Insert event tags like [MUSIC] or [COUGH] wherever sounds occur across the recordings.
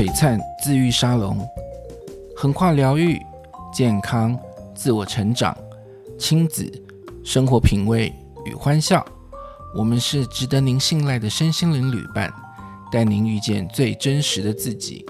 璀璨自愈沙龙，横跨疗愈、健康、自我成长、亲子、生活品味与欢笑，我们是值得您信赖的身心灵旅伴，带您遇见最真实的自己。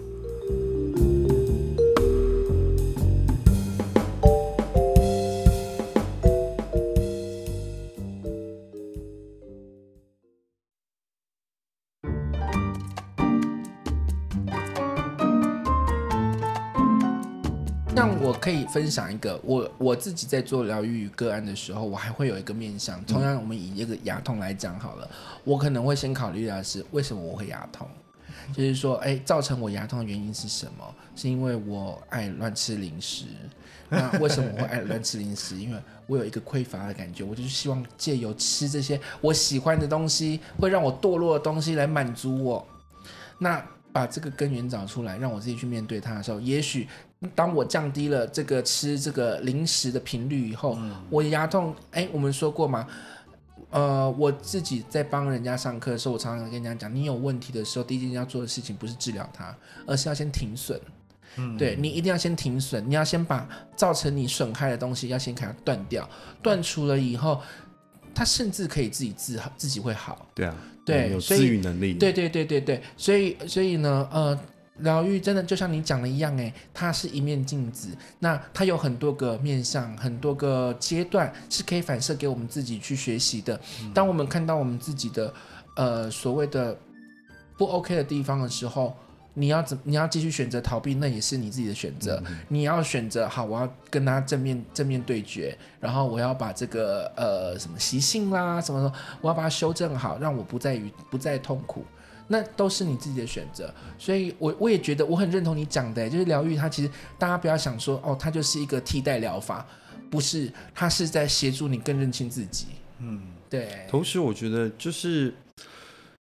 分享一个我我自己在做疗愈个案的时候，我还会有一个面向。同样，我们以一个牙痛来讲好了，我可能会先考虑的是为什么我会牙痛，就是说，哎，造成我牙痛的原因是什么？是因为我爱乱吃零食。那为什么我会爱乱吃零食？[LAUGHS] 因为我有一个匮乏的感觉，我就是希望借由吃这些我喜欢的东西，会让我堕落的东西来满足我。那把这个根源找出来，让我自己去面对它的时候，也许。当我降低了这个吃这个零食的频率以后，嗯、我牙痛，哎，我们说过吗？呃，我自己在帮人家上课的时候，我常常跟人家讲，你有问题的时候，第一件要做的事情不是治疗它，而是要先停损。嗯，对，你一定要先停损，你要先把造成你损害的东西要先给它断掉，断除了以后，它甚至可以自己治好，自己会好。对啊，对，有自愈能力。对对对对对，所以所以呢，呃。疗愈真的就像你讲的一样，诶，它是一面镜子，那它有很多个面向，很多个阶段是可以反射给我们自己去学习的。当我们看到我们自己的呃所谓的不 OK 的地方的时候，你要怎你要继续选择逃避，那也是你自己的选择。你要选择好，我要跟他正面正面对决，然后我要把这个呃什么习性啦什么什么，我要把它修正好，让我不再于不再痛苦。那都是你自己的选择，所以我我也觉得我很认同你讲的，就是疗愈它其实大家不要想说哦，它就是一个替代疗法，不是，它是在协助你更认清自己。嗯，对。同时，我觉得就是。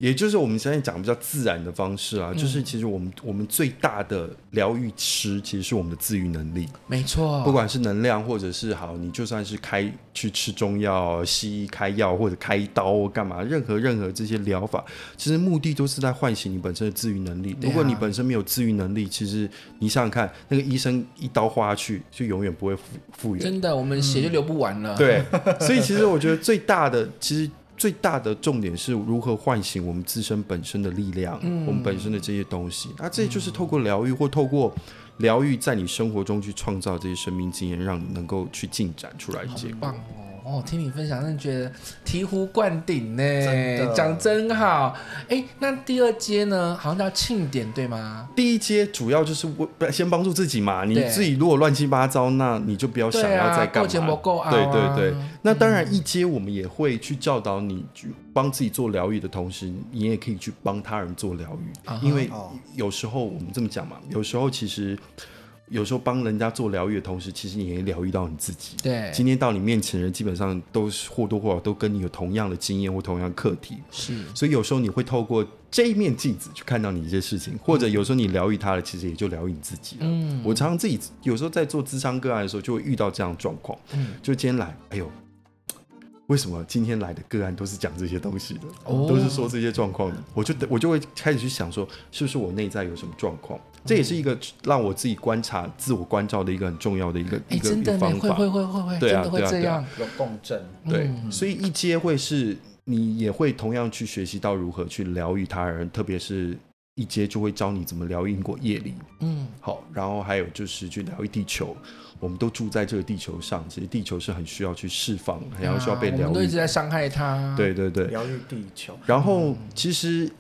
也就是我们现在讲比较自然的方式啊，嗯、就是其实我们我们最大的疗愈师其实是我们的自愈能力，没错。不管是能量，或者是好，你就算是开去吃中药、西医开药或者开刀干嘛，任何任何这些疗法，其实目的都是在唤醒你本身的自愈能力。如果你本身没有自愈能力，其实你想想看，那个医生一刀划下去，就永远不会复复原。真的，我们血就流不完了。嗯、对，[LAUGHS] 所以其实我觉得最大的其实。最大的重点是如何唤醒我们自身本身的力量，嗯、我们本身的这些东西。那这就是透过疗愈，或透过疗愈，在你生活中去创造这些生命经验，让你能够去进展出来。结果。哦，听你分享，真的觉得醍醐灌顶呢，讲真，真好。哎，那第二阶呢？好像叫庆典，对吗？第一阶主要就是为先帮助自己嘛。你自己如果乱七八糟，那你就不要想要再干嘛。对对对。那当然，一阶我们也会去教导你，去帮自己做疗愈的同时，你也可以去帮他人做疗愈。因为有时候我们这么讲嘛，有时候其实。有时候帮人家做疗愈的同时，其实你也疗愈到你自己。对，今天到你面前的人，基本上都是或多或少都跟你有同样的经验或同样的课题。是，所以有时候你会透过这一面镜子去看到你一些事情，或者有时候你疗愈他了，其实也就疗愈你自己了。嗯，我常常自己有时候在做智商个案的时候，就会遇到这样的状况。嗯，就今天来，哎呦。为什么今天来的个案都是讲这些东西的？哦、都是说这些状况的，我就我就会开始去想说，是不是我内在有什么状况？嗯、这也是一个让我自己观察、自我关照的一个很重要的一个、欸、一个方法。会会会会，对啊，对啊，对啊，有共振。对，嗯、所以一阶会是你也会同样去学习到如何去疗愈他人，特别是一阶就会教你怎么疗愈因果业力。嗯，好，然后还有就是去疗愈地球。我们都住在这个地球上，其实地球是很需要去释放，很要需要被疗愈。我们都一直在伤害它。对对对，疗愈地球。然后其实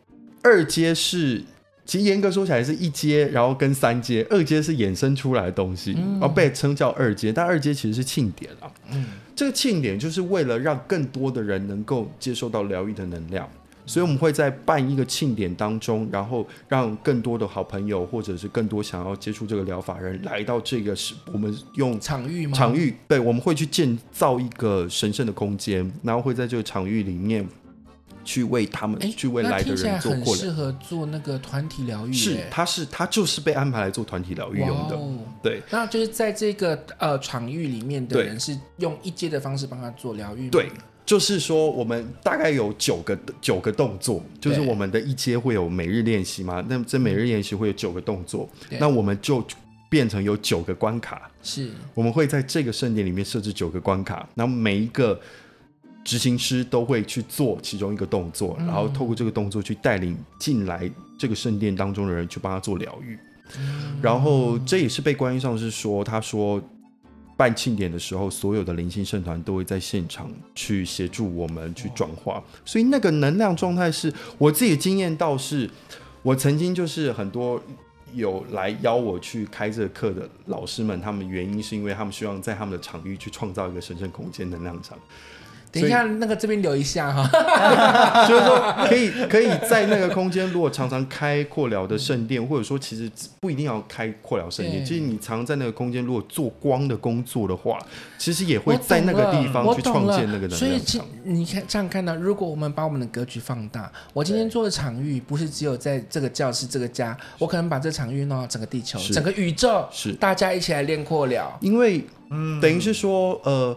二阶是，其实严格说起来是一阶，然后跟三阶，二阶是衍生出来的东西，然后被称叫二阶。但二阶其实是庆典啊，嗯，这个庆典就是为了让更多的人能够接受到疗愈的能量。所以我们会在办一个庆典当中，然后让更多的好朋友，或者是更多想要接触这个疗法人来到这个是我们用场域吗？场域，对，我们会去建造一个神圣的空间，然后会在这个场域里面去为他们，去为来的人做过。适合做那个团体疗愈，是，他是他就是被安排来做团体疗愈用的，哦、对。那就是在这个呃场域里面的人是用一阶的方式帮他做疗愈，对。就是说，我们大概有九个九个动作，就是我们的一阶会有每日练习嘛。那这每日练习会有九个动作，那我们就变成有九个关卡。是，我们会在这个圣殿里面设置九个关卡，然后每一个执行师都会去做其中一个动作，然后透过这个动作去带领进来这个圣殿当中的人去帮他做疗愈。然后这也是被观音上师说，他说。办庆典的时候，所有的灵性圣团都会在现场去协助我们去转化，所以那个能量状态是我自己经验到是，我曾经就是很多有来邀我去开这课的老师们，他们原因是因为他们希望在他们的场域去创造一个神圣空间能量场。等一下，那个这边留一下哈，[LAUGHS] 就是说可以可以在那个空间，如果常常开阔聊的圣殿，或者说其实不一定要开阔聊圣殿，其实你常在那个空间，如果做光的工作的话，其实也会在那个地方去创建那个能量场。所以你看这样看到，如果我们把我们的格局放大，我今天做的场域不是只有在这个教室这个家，我可能把这场域弄到整个地球、整个宇宙，是。大家一起来练阔聊，因为嗯，等于是说呃。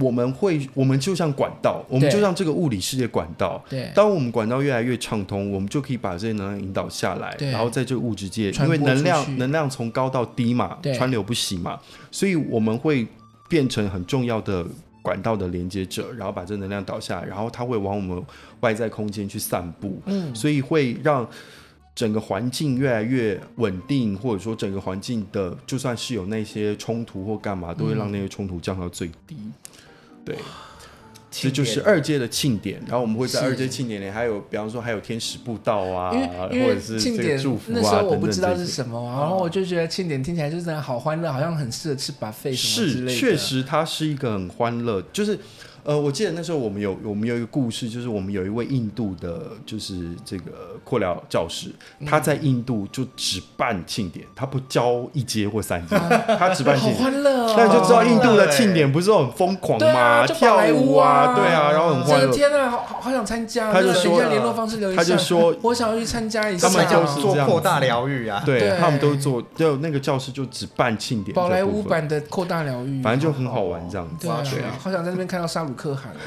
我们会，我们就像管道，我们就像这个物理世界管道。对，当我们管道越来越畅通，我们就可以把这些能量引导下来，然后在这个物质界，因为能量能量从高到低嘛，川流不息嘛，所以我们会变成很重要的管道的连接者，然后把这能量导下来，然后它会往我们外在空间去散布。嗯，所以会让整个环境越来越稳定，或者说整个环境的，就算是有那些冲突或干嘛，都会让那些冲突降到最低。对，这就是二阶的庆典，然后我们会在二阶庆典里还有，比方说还有天使步道啊，或者是庆典祝福啊，那时候我不知道是什么，然后我就觉得庆典听起来就是好欢乐，好像很适合吃 buffet 什么之类的。是，确实它是一个很欢乐，就是。呃，我记得那时候我们有我们有一个故事，就是我们有一位印度的，就是这个扩疗教师，他在印度就只办庆典，他不教一阶或三阶，他只办庆典。好欢乐哦！那你就知道印度的庆典不是很疯狂吗？跳舞啊，对啊，然后很欢乐。天啊，好好想参加！他就说联络方式留一下，他就说我想要去参加一下。他们就是做扩大疗愈啊，对他们都做，就那个教师就只办庆典。宝莱坞版的扩大疗愈，反正就很好玩这样子。对啊，好想在那边看到沙鲁克汗。[LAUGHS]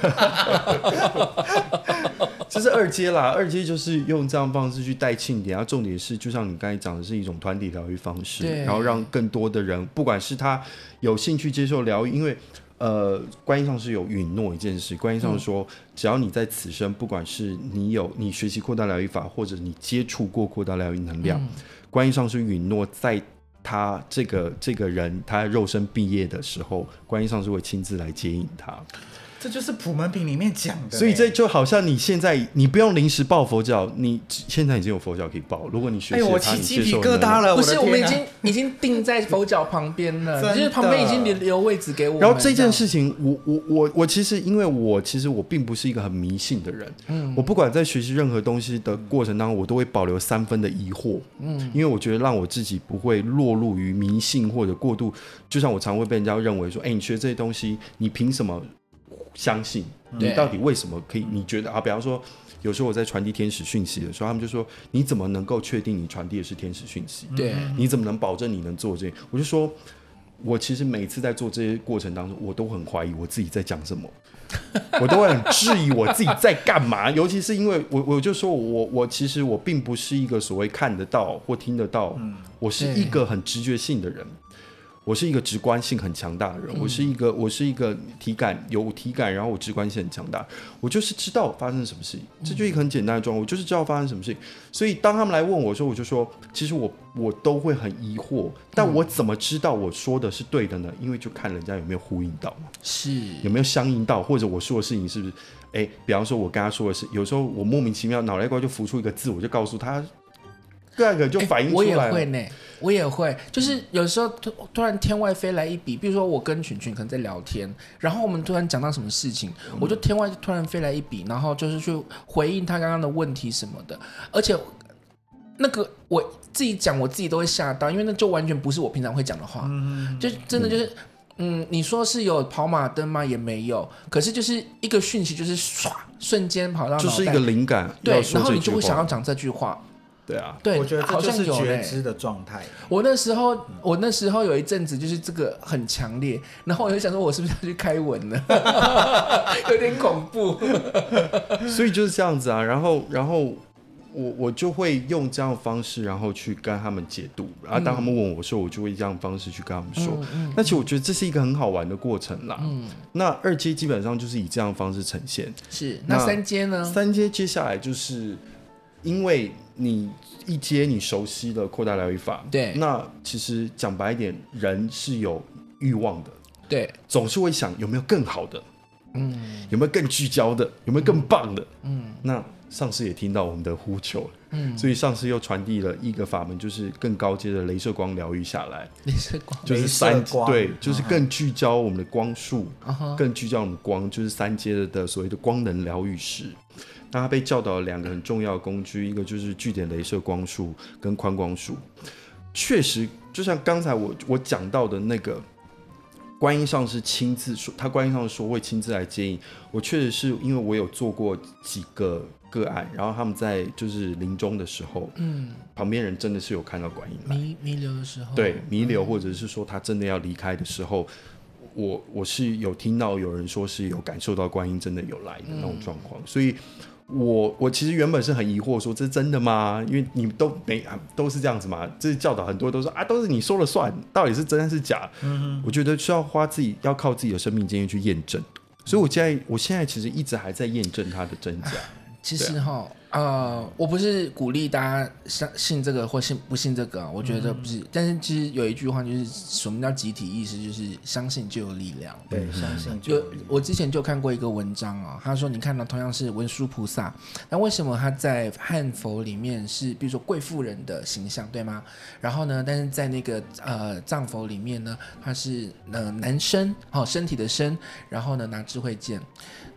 这是二阶啦，二阶就是用这样方式去带庆典，然后重点是，就像你刚才讲的，是一种团体疗愈方式，然后让更多的人，不管是他有兴趣接受疗愈，因为呃，观音上是有允诺一件事，观音上说，只要你在此生，不管是你有你学习扩大疗愈法，或者你接触过扩大疗愈能量，观音上是允诺在他这个这个人他肉身毕业的时候，观音上是会亲自来接引他。这就是普门品里面讲的，所以这就好像你现在你不用临时抱佛脚，你现在已经有佛脚可以抱。如果你学习，哎，我起鸡皮疙瘩了。不是，我们已经已经定在佛脚旁边了，就是旁边已经留留位置给我。然后这件事情，我我我我其实因为我其实我并不是一个很迷信的人，嗯，我不管在学习任何东西的过程当中，我都会保留三分的疑惑，嗯，因为我觉得让我自己不会落入于迷信或者过度，就像我常会被人家认为说，哎，你学这些东西，你凭什么？相信你到底为什么可以？你觉得啊，比方说，有时候我在传递天使讯息的时候，他们就说：“你怎么能够确定你传递的是天使讯息？对，你怎么能保证你能做这？”我就说，我其实每次在做这些过程当中，我都很怀疑我自己在讲什么，[LAUGHS] 我都会很质疑我自己在干嘛。尤其是因为我，我就说我我其实我并不是一个所谓看得到或听得到，我是一个很直觉性的人。我是一个直观性很强大的人，我是一个我是一个体感有体感，然后我直观性很强大，我就是知道发生什么事情，这就一个很简单的状况，我就是知道发生什么事情。所以当他们来问我说，我就说，其实我我都会很疑惑，但我怎么知道我说的是对的呢？因为就看人家有没有呼应到嘛，是有没有相应到，或者我说的事情是不是？哎，比方说我跟他说的是，有时候我莫名其妙脑袋瓜就浮出一个字，我就告诉他。第二个就反应出来，我也会呢，我也会，就是有时候突突然天外飞来一笔，比如说我跟群群可能在聊天，然后我们突然讲到什么事情，嗯、我就天外突然飞来一笔，然后就是去回应他刚刚的问题什么的，而且那个我自己讲我自己都会吓到，因为那就完全不是我平常会讲的话，嗯、就真的就是嗯，嗯，你说是有跑马灯吗？也没有，可是就是一个讯息，就是唰瞬间跑到，就是一个灵感，对，然后你就会想要讲这句话。对啊，对，我觉得这好像就是。觉知的状态。我那时候，我那时候有一阵子就是这个很强烈，然后我就想说，我是不是要去开文呢？[LAUGHS] [LAUGHS] 有点恐怖。所以就是这样子啊。然后，然后我我就会用这样的方式，然后去跟他们解读。然后当他们问我说，我就会这样的方式去跟他们说。嗯嗯那其实我觉得这是一个很好玩的过程啦。嗯，那二阶基本上就是以这样的方式呈现。是。那那三阶呢？三阶接下来就是因为你一接你熟悉的扩大疗愈法，对。那其实讲白一点，人是有欲望的，对，总是会想有没有更好的，嗯。有没有更聚焦的，有没有更棒的。嗯。那上师也听到我们的呼求了，嗯，所以上师又传递了一个法门，就是更高阶的镭射光疗愈下来，镭射光，就是三光对，就是更聚焦我们的光束，啊，更聚焦我们的光，就是三阶的的所谓的光能疗愈师。那他被教导了两个很重要的工具，一个就是聚点镭射光束跟宽光束。确实，就像刚才我我讲到的那个观音上师亲自说，他观音上师说会亲自来接引。我确实是因为我有做过几个个案，然后他们在就是临终的时候，嗯，旁边人真的是有看到观音来。弥弥留的时候，对弥留，或者是说他真的要离开的时候，我我是有听到有人说是有感受到观音真的有来的那种状况，所以我我其实原本是很疑惑，说这是真的吗？因为你都没啊都是这样子嘛，这是教导很多都说啊都是你说了算，到底是真还是假？嗯，我觉得需要花自己要靠自己的生命经验去验证，所以我现在我现在其实一直还在验证它的真假。其实哈，呃，我不是鼓励大家相信这个或信不信这个啊，我觉得不是。但是其实有一句话就是，什么叫集体意识？就是相信就有力量。对，相信就就我之前就看过一个文章啊，他说你看到同样是文殊菩萨，那为什么他在汉佛里面是比如说贵妇人的形象，对吗？然后呢，但是在那个呃藏佛里面呢，他是呃男生，哦身体的身，然后呢拿智慧剑，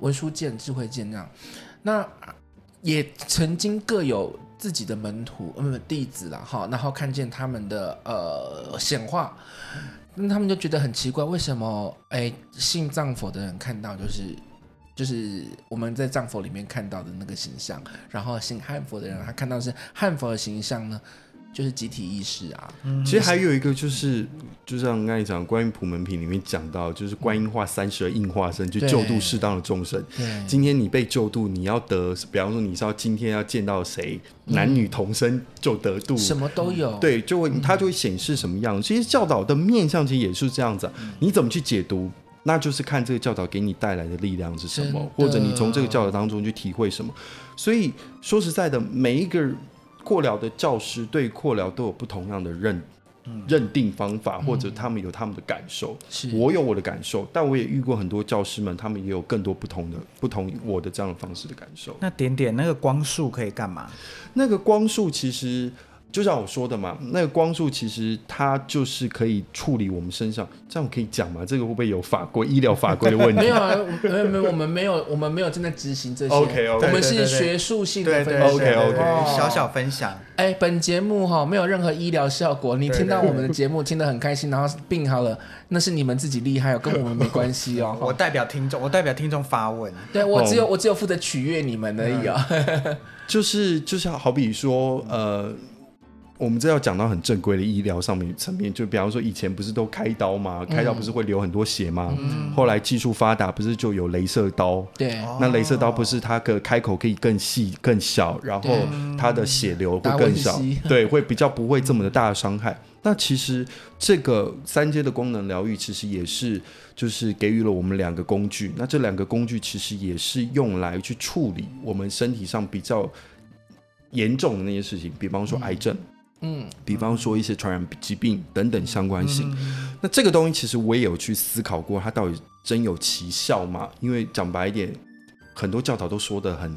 文殊剑、智慧剑这样，那。也曾经各有自己的门徒，嗯，弟子啦，哈，然后看见他们的呃显化，那他们就觉得很奇怪，为什么哎信藏佛的人看到就是就是我们在藏佛里面看到的那个形象，然后信汉佛的人他看到是汉佛的形象呢？就是集体意识啊，嗯其实还有一个就是，就像刚才讲，观音普门品里面讲到，就是观音化三十二应化身，就救度适当的众生。今天你被救度，你要得，比方说你是要今天要见到谁，男女同生就得度，什么都有。对，就会它就会显示什么样。其实教导的面向其实也是这样子，你怎么去解读，那就是看这个教导给你带来的力量是什么，或者你从这个教导当中去体会什么。所以说实在的，每一个。扩疗的教师对扩疗都有不同样的认、嗯、认定方法，或者他们有他们的感受。是我有我的感受，但我也遇过很多教师们，他们也有更多不同的、不同我的这样的方式的感受。那点点那个光束可以干嘛？那个光束其实。就像我说的嘛，那个光束其实它就是可以处理我们身上，这样我可以讲吗？这个会不会有法规、医疗法规的问题？[LAUGHS] 没有啊，没有没有，我们没有，我们没有正在执行这些。OK OK，我们是学术性的分享。OK OK，小小分享。哎，本节目哈没有任何医疗效果，你听到我们的节目听得很开心，然后病好了，那是你们自己厉害哦，跟我们没关系哦。[LAUGHS] 我代表听众，我代表听众发问。对，我只有我只有负责取悦你们而已啊。[LAUGHS] 就是就是好比说呃。我们这要讲到很正规的医疗上面层面，就比方说以前不是都开刀吗？开刀不是会流很多血吗？嗯、后来技术发达，不是就有镭射刀？对，那镭射刀不是它的开口可以更细、更小，然后它的血流会更少，对，会比较不会这么的大的伤害。那其实这个三阶的功能疗愈，其实也是就是给予了我们两个工具。那这两个工具其实也是用来去处理我们身体上比较严重的那些事情，比方说癌症。嗯嗯，比方说一些传染疾病等等相关性，嗯、那这个东西其实我也有去思考过，它到底真有奇效吗？因为讲白一点，很多教导都说的很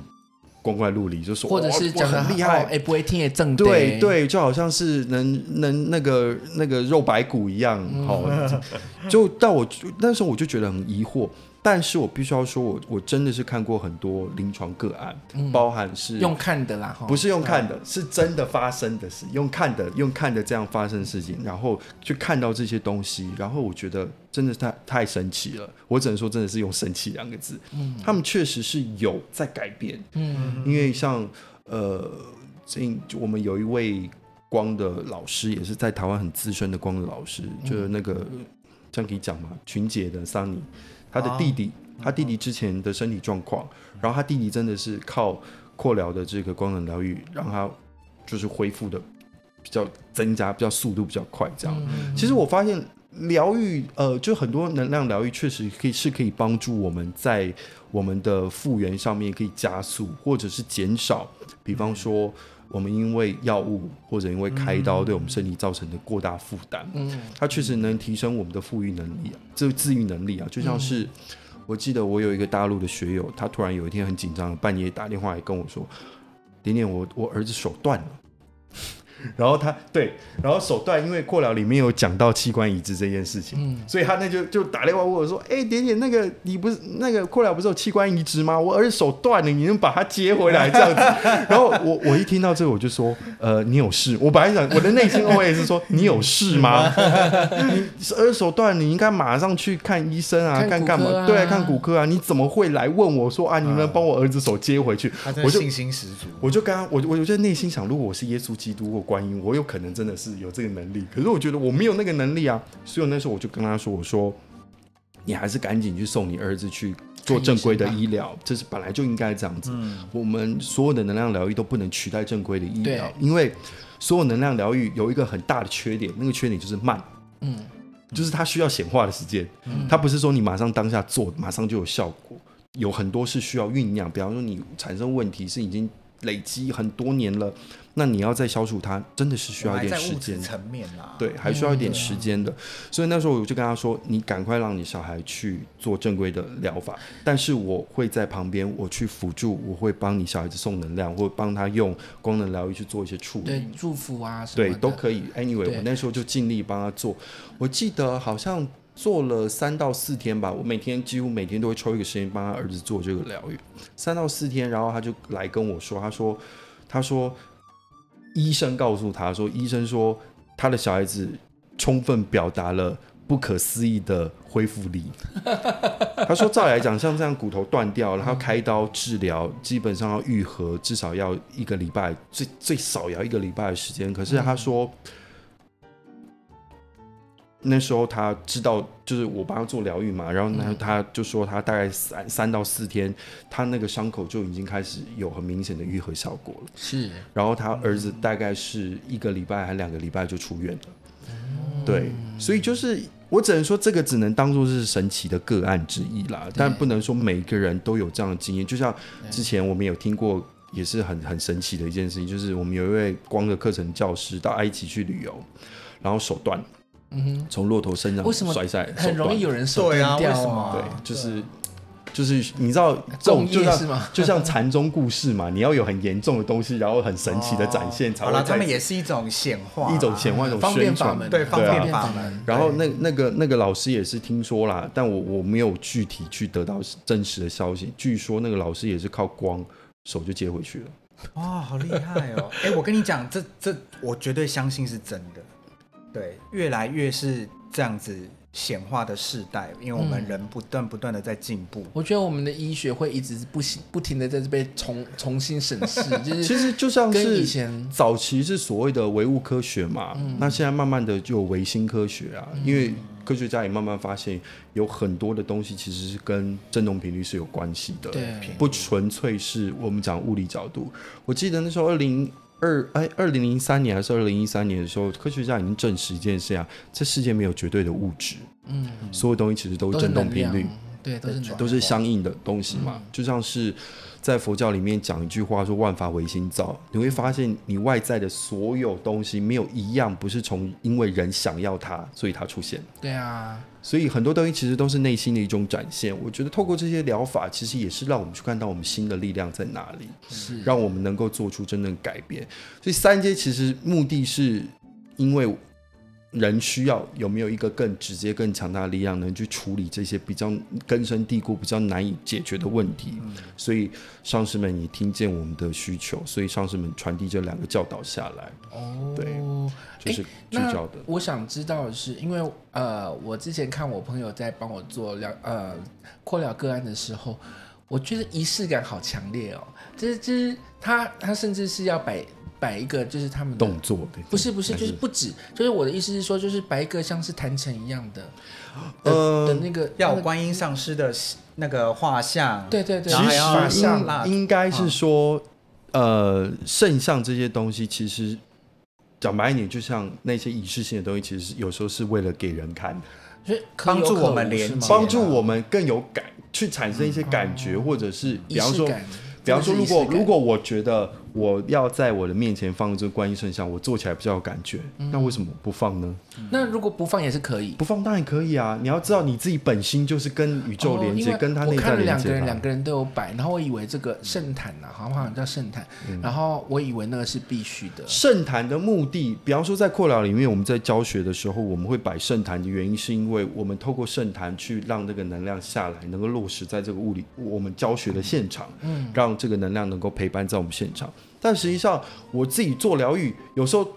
光怪陆离，就说或者是讲的很厉害，哎、哦，不会听也正对对，就好像是能能那个那个肉白骨一样，好、嗯，就到我那时候我就觉得很疑惑。但是我必须要说我，我我真的是看过很多临床个案，嗯、包含是用看的啦，不是用看的，是真的发生的事，用看的，用看的这样发生的事情，然后去看到这些东西，然后我觉得真的太太神奇了，我只能说真的是用神奇两个字，嗯，他们确实是有在改变，嗯，因为像呃。这我们有一位光的老师，也是在台湾很资深的光的老师，嗯、就是那个这样可以讲嘛？群姐的桑尼，他的弟弟，哦、他弟弟之前的身体状况，然后他弟弟真的是靠扩疗的这个光能疗愈，让他就是恢复的比较增加，比较速度比较快。这样，嗯、其实我发现。疗愈，呃，就很多能量疗愈确实可以是可以帮助我们在我们的复原上面可以加速，或者是减少。比方说，我们因为药物或者因为开刀对我们身体造成的过大负担，嗯，它确实能提升我们的复愈能力啊，这个自愈能力啊，就像是我记得我有一个大陆的学友，他突然有一天很紧张，半夜打电话来跟我说：“点点，我我儿子手断了。”然后他对，然后手段因为扩疗里面有讲到器官移植这件事情，嗯，所以他那就就打电话问我说：“哎，点点，那个你不是那个扩疗不是有器官移植吗？我儿子手断了，你能把他接回来这样子？”然后我我一听到这个我就说：“呃，你有事？”我本来想我的内心 OS 是说：“你有事吗？你儿子手断，你应该马上去看医生啊，看干嘛？啊对，看骨科啊？你怎么会来问我说啊？你能不能帮我儿子手接回去？”我就信心十足，我就刚刚我我就在内心想，如果我是耶稣基督或观音，我有可能真的是有这个能力，可是我觉得我没有那个能力啊，所以那时候我就跟他说：“我说，你还是赶紧去送你儿子去做正规的医疗，这是本来就应该这样子。嗯、我们所有的能量疗愈都不能取代正规的医疗，因为所有能量疗愈有一个很大的缺点，那个缺点就是慢，嗯，就是它需要显化的时间，嗯、它不是说你马上当下做马上就有效果，有很多是需要酝酿，比方说你产生问题是已经累积很多年了。”那你要再消除它，真的是需要一点时间。层面啊，对，还需要一点时间的。嗯、所以那时候我就跟他说：“你赶快让你小孩去做正规的疗法，但是我会在旁边，我去辅助，我会帮你小孩子送能量，或帮他用光能疗愈去做一些处理，对，祝福啊什么，对，都可以。Anyway，我那时候就尽力帮他做。我记得好像做了三到四天吧，我每天几乎每天都会抽一个时间帮他儿子做这个疗愈，三到四天，然后他就来跟我说，他说，他说。医生告诉他说：“医生说他的小孩子充分表达了不可思议的恢复力。[LAUGHS] 他说，照理来讲，像这样骨头断掉，然后开刀治疗，基本上要愈合至少要一个礼拜，最最少要一个礼拜的时间。可是他说。”那时候他知道，就是我帮他做疗愈嘛，然后呢，他就说他大概三三到四天，他那个伤口就已经开始有很明显的愈合效果了。是，然后他儿子大概是一个礼拜还两个礼拜就出院了。对，所以就是我只能说这个只能当做是神奇的个案之一啦，但不能说每一个人都有这样的经验。就像之前我们有听过，也是很很神奇的一件事情，就是我们有一位光的课程教师到埃及去旅游，然后手断。嗯哼，从骆驼身上摔下来，很容易有人手断掉啊？对，就是就是你知道这种就像 [LAUGHS] 就像禅宗故事嘛，你要有很严重的东西，然后很神奇的展现，才会。他们也是一种显化，一种显化，一种宣传，对，方便法门。然后那那个那个老师也是听说啦，但我我没有具体去得到真实的消息。据说那个老师也是靠光手就接回去了。哇，好厉害哦！哎，我跟你讲，这这我绝对相信是真的。对，越来越是这样子显化的世代，因为我们人不断不断的在进步。我觉得我们的医学会一直不行，不停的在这边重重新审视。就 [LAUGHS] 是其实就像是以前早期是所谓的唯物科学嘛，嗯、那现在慢慢的就有唯心科学啊，嗯、因为科学家也慢慢发现有很多的东西其实是跟振动频率是有关系的，对，不纯粹是我们讲物理角度。我记得那时候二零。二哎，二零零三年还是二零一三年的时候，科学家已经证实一件事啊，这世界没有绝对的物质，嗯，所有东西其实都是振动频率，对，都是都是相应的东西嘛，嗯、就像是在佛教里面讲一句话说“万法唯心造”，你会发现你外在的所有东西没有一样不是从因为人想要它，所以它出现。对啊。所以很多东西其实都是内心的一种展现。我觉得透过这些疗法，其实也是让我们去看到我们心的力量在哪里，是让我们能够做出真正改变。所以三阶其实目的是因为。人需要有没有一个更直接、更强大的力量，能去处理这些比较根深蒂固、比较难以解决的问题？嗯、所以上师们也听见我们的需求，所以上师们传递这两个教导下来。哦，对，就是聚焦的。我想知道的是，因为呃，我之前看我朋友在帮我做疗呃扩疗个案的时候，我觉得仪式感好强烈哦。就是就是他他甚至是要摆。摆一个就是他们的动作的，不是不是，就是不止，就是我的意思是说，就是摆一个像是坛城一样的，呃的那个要有观音上师的那个画像，对对对，其实蜡应应该是说，呃，圣像这些东西，其实讲白一点，就像那些仪式性的东西，其实有时候是为了给人看的。所以帮助我们连接，帮助我们更有感，去产生一些感觉，嗯、或者是比方说，比方说，如果如果我觉得。我要在我的面前放这个观音圣像，我做起来比较有感觉。嗯、那为什么不放呢？那如果不放也是可以，不放当然可以啊！你要知道你自己本心就是跟宇宙连接，哦、跟他内在连接。我看两个人，两个人都有摆，然后我以为这个圣坛呐，好像叫圣坛，嗯、然后我以为那个是必须的。圣坛的目的，比方说在扩疗里面，我们在教学的时候，我们会摆圣坛的原因，是因为我们透过圣坛去让这个能量下来，能够落实在这个物理我们教学的现场，嗯，让这个能量能够陪伴在我们现场。但实际上，我自己做疗愈，有时候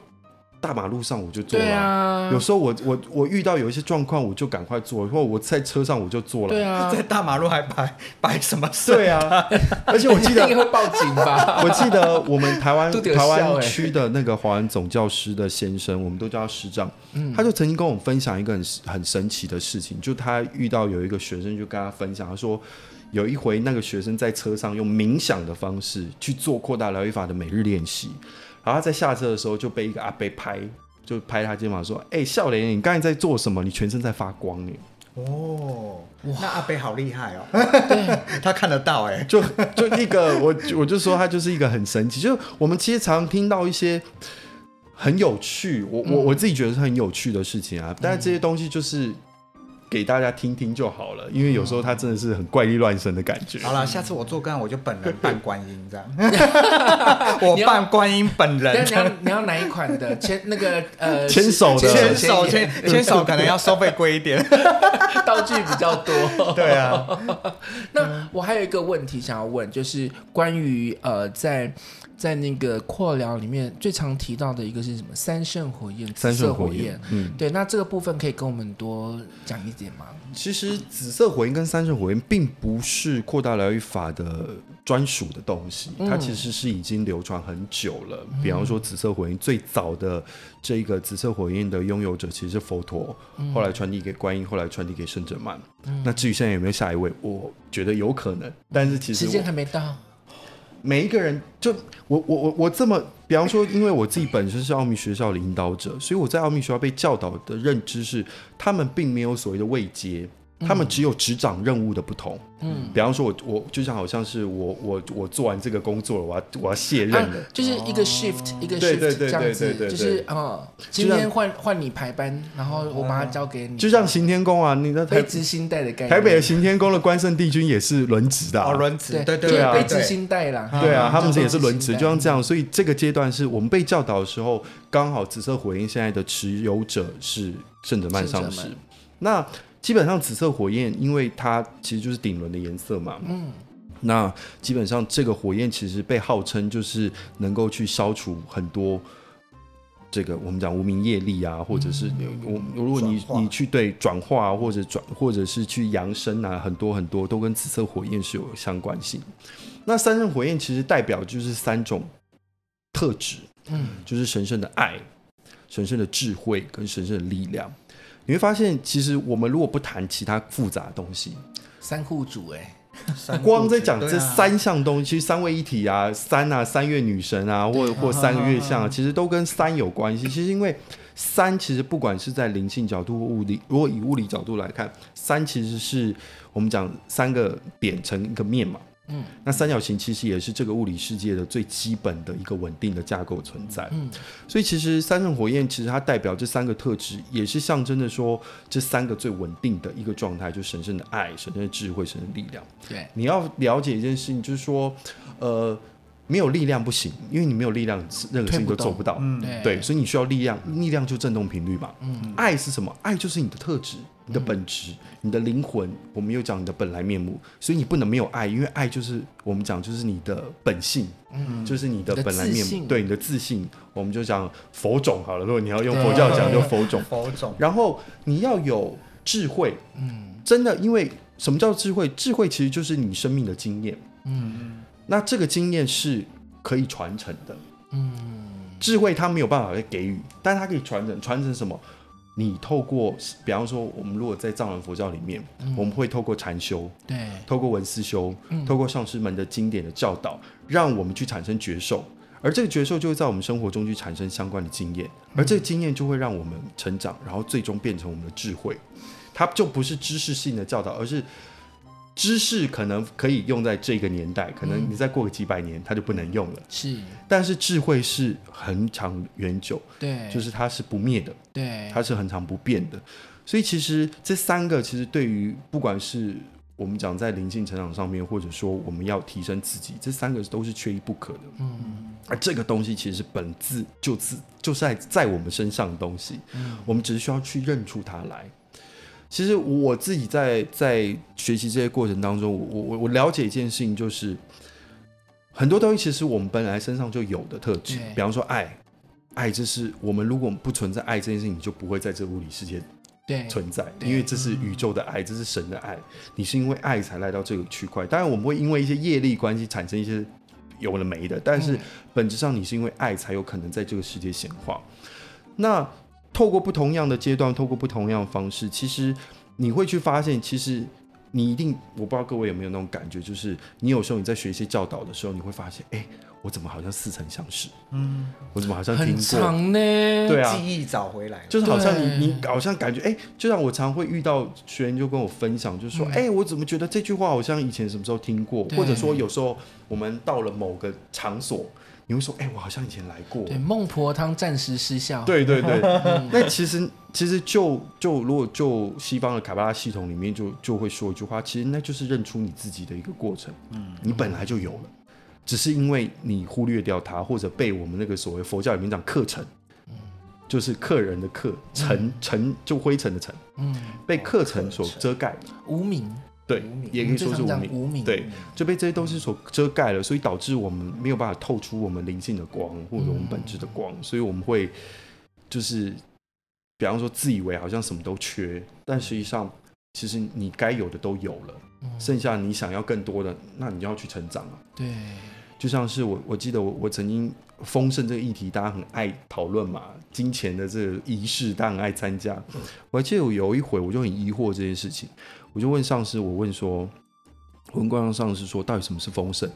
大马路上我就做了。啊。有时候我我我遇到有一些状况，我就赶快做，或我在车上我就做了。对啊。[LAUGHS] 在大马路还摆摆什么？对啊。[LAUGHS] 而且我记得。会报警吧？[LAUGHS] 我记得我们台湾台湾区的那个华人总教师的先生，我们都叫他师长。嗯。他就曾经跟我们分享一个很很神奇的事情，就他遇到有一个学生，就跟他分享，他说。有一回，那个学生在车上用冥想的方式去做扩大疗愈法的每日练习，然后他在下车的时候就被一个阿伯拍，就拍他肩膀说：“哎、欸，少年，你刚才在做什么？你全身在发光耶！”哦，哇，那阿伯好厉害哦，[LAUGHS] 他看得到哎，就就一个我我就说他就是一个很神奇，就我们其实常常听到一些很有趣，我我我自己觉得是很有趣的事情啊，嗯、但是这些东西就是。给大家听听就好了，因为有时候他真的是很怪力乱神的感觉。好了，下次我做个案，我就本人扮观音这样。[LAUGHS] [LAUGHS] 我扮观音本人。你要你要哪一款的？[LAUGHS] 牵那个呃，牵手的，牵手牵牵手可能要收费贵一点，道具比较多。对啊。那我还有一个问题想要问，就是关于呃在。在那个扩疗里面最常提到的一个是什么？三圣火焰、紫色火焰。嗯，对，那这个部分可以跟我们多讲一点吗？其实紫色火焰跟三圣火焰并不是扩大疗愈法的专属的东西，嗯、它其实是已经流传很久了。嗯、比方说紫色火焰最早的这个紫色火焰的拥有者其实是佛陀，嗯、后来传递给观音，后来传递给圣者曼。嗯、那至于现在有没有下一位，我觉得有可能，但是其实时间还没到。每一个人，就我我我我这么，比方说，因为我自己本身是奥秘学校领导者，所以我在奥秘学校被教导的认知是，他们并没有所谓的位阶，他们只有执掌任务的不同。嗯，比方说我，我我就像好像是我我我做完这个工作了，我要我要卸任了，就是一个 shift 一个 shift 这样子，就是啊，今天换换你排班，然后我把它交给你，就像行天宫啊，你的被执行带的概念，台北的行天宫的关圣帝君也是轮值的，哦，轮值，对对对啊，被执行带啦，对啊，他们也是轮值，就像这样，所以这个阶段是我们被教导的时候，刚好紫色火焰现在的持有者是圣德曼上师，那。基本上紫色火焰，因为它其实就是顶轮的颜色嘛。嗯，那基本上这个火焰其实被号称就是能够去消除很多这个我们讲无名业力啊，或者是我如果你你去对转化或者转或者是去扬升啊，很多很多都跟紫色火焰是有相关性。那三圣火焰其实代表就是三种特质，嗯，就是神圣的爱、神圣的智慧跟神圣的力量。你会发现，其实我们如果不谈其他复杂的东西，三户主哎，[LAUGHS] 光在讲这三项东西，三位一体啊，三啊，三月女神啊，或或 [LAUGHS] 三个月相，其实都跟三有关系。其实因为三，其实不管是在灵性角度或物理，如果以物理角度来看，三其实是我们讲三个点成一个面嘛。嗯，那三角形其实也是这个物理世界的最基本的一个稳定的架构存在。嗯，所以其实三圣火焰其实它代表这三个特质，也是象征着说这三个最稳定的一个状态，就是神圣的爱、神圣的智慧、神圣的力量。对，你要了解一件事情，就是说，呃。没有力量不行，因为你没有力量，任何事情都做不到。嗯，对，所以你需要力量，力量就震动频率嘛。嗯，爱是什么？爱就是你的特质、你的本质、你的灵魂。我们又讲你的本来面目，所以你不能没有爱，因为爱就是我们讲就是你的本性，嗯，就是你的本来面目，对你的自信。我们就讲佛种好了，如果你要用佛教讲，就佛种。[LAUGHS] 佛种。然后你要有智慧，嗯，真的，因为什么叫智慧？智慧其实就是你生命的经验，嗯。那这个经验是可以传承的，嗯，智慧它没有办法给予，但它可以传承，传承什么？你透过，比方说，我们如果在藏文佛教里面，嗯、我们会透过禅修，对，透过文思修，嗯、透过上师们的经典的教导，让我们去产生觉受，而这个觉受就会在我们生活中去产生相关的经验，而这个经验就会让我们成长，然后最终变成我们的智慧，它就不是知识性的教导，而是。知识可能可以用在这个年代，可能你再过个几百年，它就不能用了。是，但是智慧是恒长远久，对，就是它是不灭的，对，它是恒常不变的。所以其实这三个，其实对于不管是我们讲在灵性成长上面，或者说我们要提升自己，这三个都是缺一不可的。嗯，而这个东西其实本质就自就是在在我们身上的东西，嗯，我们只是需要去认出它来。其实我自己在在学习这些过程当中，我我我了解一件事情，就是很多东西其实我们本来身上就有的特质，比方说爱，爱这是我们如果不存在爱这件事情，你就不会在这物理世界对存在，因为这是宇宙的爱，这是神的爱，你是因为爱才来到这个区块。当然我们会因为一些业力关系产生一些有了没的，但是本质上你是因为爱才有可能在这个世界显化。那透过不同样的阶段，透过不同样的方式，其实你会去发现，其实你一定，我不知道各位有没有那种感觉，就是你有时候你在学一些教导的时候，你会发现，哎，我怎么好像似曾相识？嗯，我怎么好像听过？很长呢？对啊，记忆找回来，就是好像你你好像感觉，哎，就像我常会遇到学员就跟我分享，就是说，哎、嗯，我怎么觉得这句话好像以前什么时候听过？或者说有时候我们到了某个场所。你会说，哎、欸，我好像以前来过。对，孟婆汤暂时失效。对对对。[LAUGHS] [LAUGHS] 那其实其实就就如果就西方的卡巴拉系统里面就就会说一句话，其实那就是认出你自己的一个过程。嗯。你本来就有了，只是因为你忽略掉它，或者被我们那个所谓佛教里面讲课程，嗯，就是客人的客尘尘就灰尘的尘，嗯，被客尘所遮盖，无名。对，也可以说是无名，对，就被这些东西所遮盖了，所以导致我们没有办法透出我们灵性的光，或者我们本质的光，所以我们会就是，比方说自以为好像什么都缺，但实际上其实你该有的都有了，剩下你想要更多的，那你就要去成长啊。对，就像是我，我记得我我曾经丰盛这个议题，大家很爱讨论嘛，金钱的这个仪式，大家很爱参加。我还记得我有一回，我就很疑惑这件事情。我就问上司，我问说，我问观上司说，到底什么是丰盛？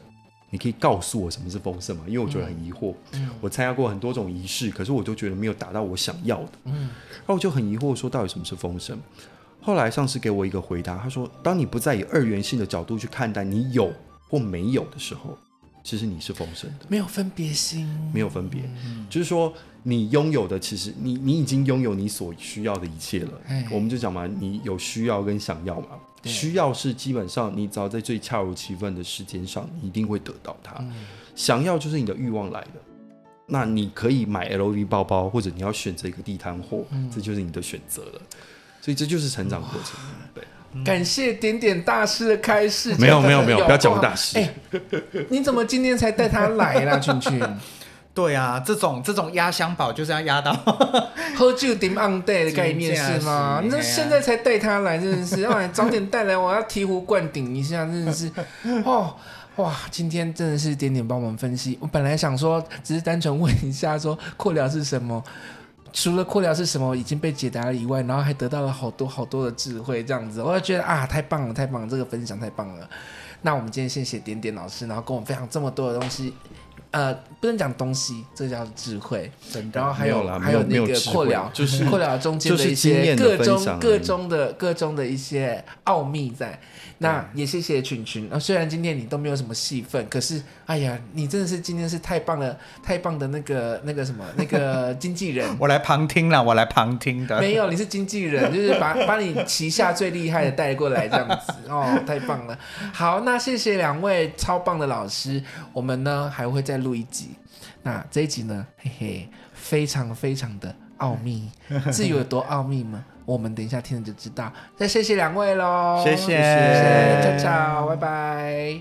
你可以告诉我什么是丰盛吗？因为我觉得很疑惑。嗯，我参加过很多种仪式，可是我就觉得没有达到我想要的。嗯，然后我就很疑惑，说到底什么是丰盛？后来上司给我一个回答，他说，当你不再以二元性的角度去看待你有或没有的时候，其实你是丰盛的，没有分别心，没有分别，就是说。你拥有的，其实你你已经拥有你所需要的一切了。我们就讲嘛，你有需要跟想要嘛。需要是基本上你只要在最恰如其分的时间上，你一定会得到它。嗯、想要就是你的欲望来的，那你可以买 LV 包包，或者你要选择一个地摊货，嗯、这就是你的选择了。所以这就是成长过程。对，感谢点点大师的开示。没有没有没有，不要叫我大师。哎、欸，[LAUGHS] 你怎么今天才带他来啦，群群？对啊，这种这种压箱宝就是要压到喝酒顶 on day 的概念是吗？那现在才带他来，真的是要早点带来，我要醍醐灌顶一下，真的是 [LAUGHS] 哦哇！今天真的是点点帮我们分析。我本来想说，只是单纯问一下，说扩疗是什么？除了扩疗是什么已经被解答了以外，然后还得到了好多好多的智慧，这样子，我就觉得啊，太棒了，太棒了，这个分享太棒了。那我们今天先谢点点老师，然后跟我们分享这么多的东西。呃，不能讲东西，这、叫智慧。然后还有，有还有那个扩聊，就是扩聊中间的一些各中各中的各中的一些奥秘在。那也谢谢群群。啊虽然今天你都没有什么戏份，可是哎呀，你真的是今天是太棒了，太棒的那个那个什么那个经纪人。[LAUGHS] 我来旁听了，我来旁听的。没有，你是经纪人，就是把把你旗下最厉害的带过来这样子哦，太棒了。好，那谢谢两位超棒的老师，我们呢还会再录一集。那这一集呢，嘿嘿，非常非常的奥秘。[LAUGHS] 至于有多奥秘吗？我们等一下听了就知道。再谢谢两位喽，谢谢，谢谢，拜拜。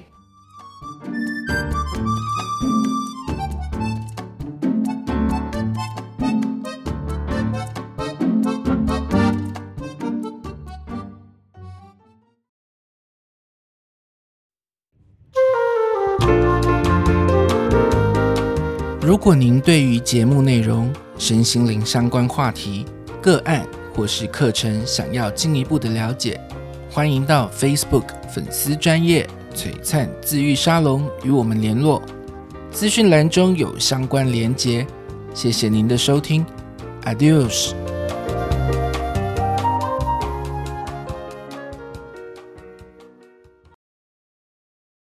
如果您对于节目内容、身心灵相关话题、个案或是课程想要进一步的了解，欢迎到 Facebook 粉丝专业璀璨自愈沙龙与我们联络。资讯栏中有相关连结。谢谢您的收听，Adios。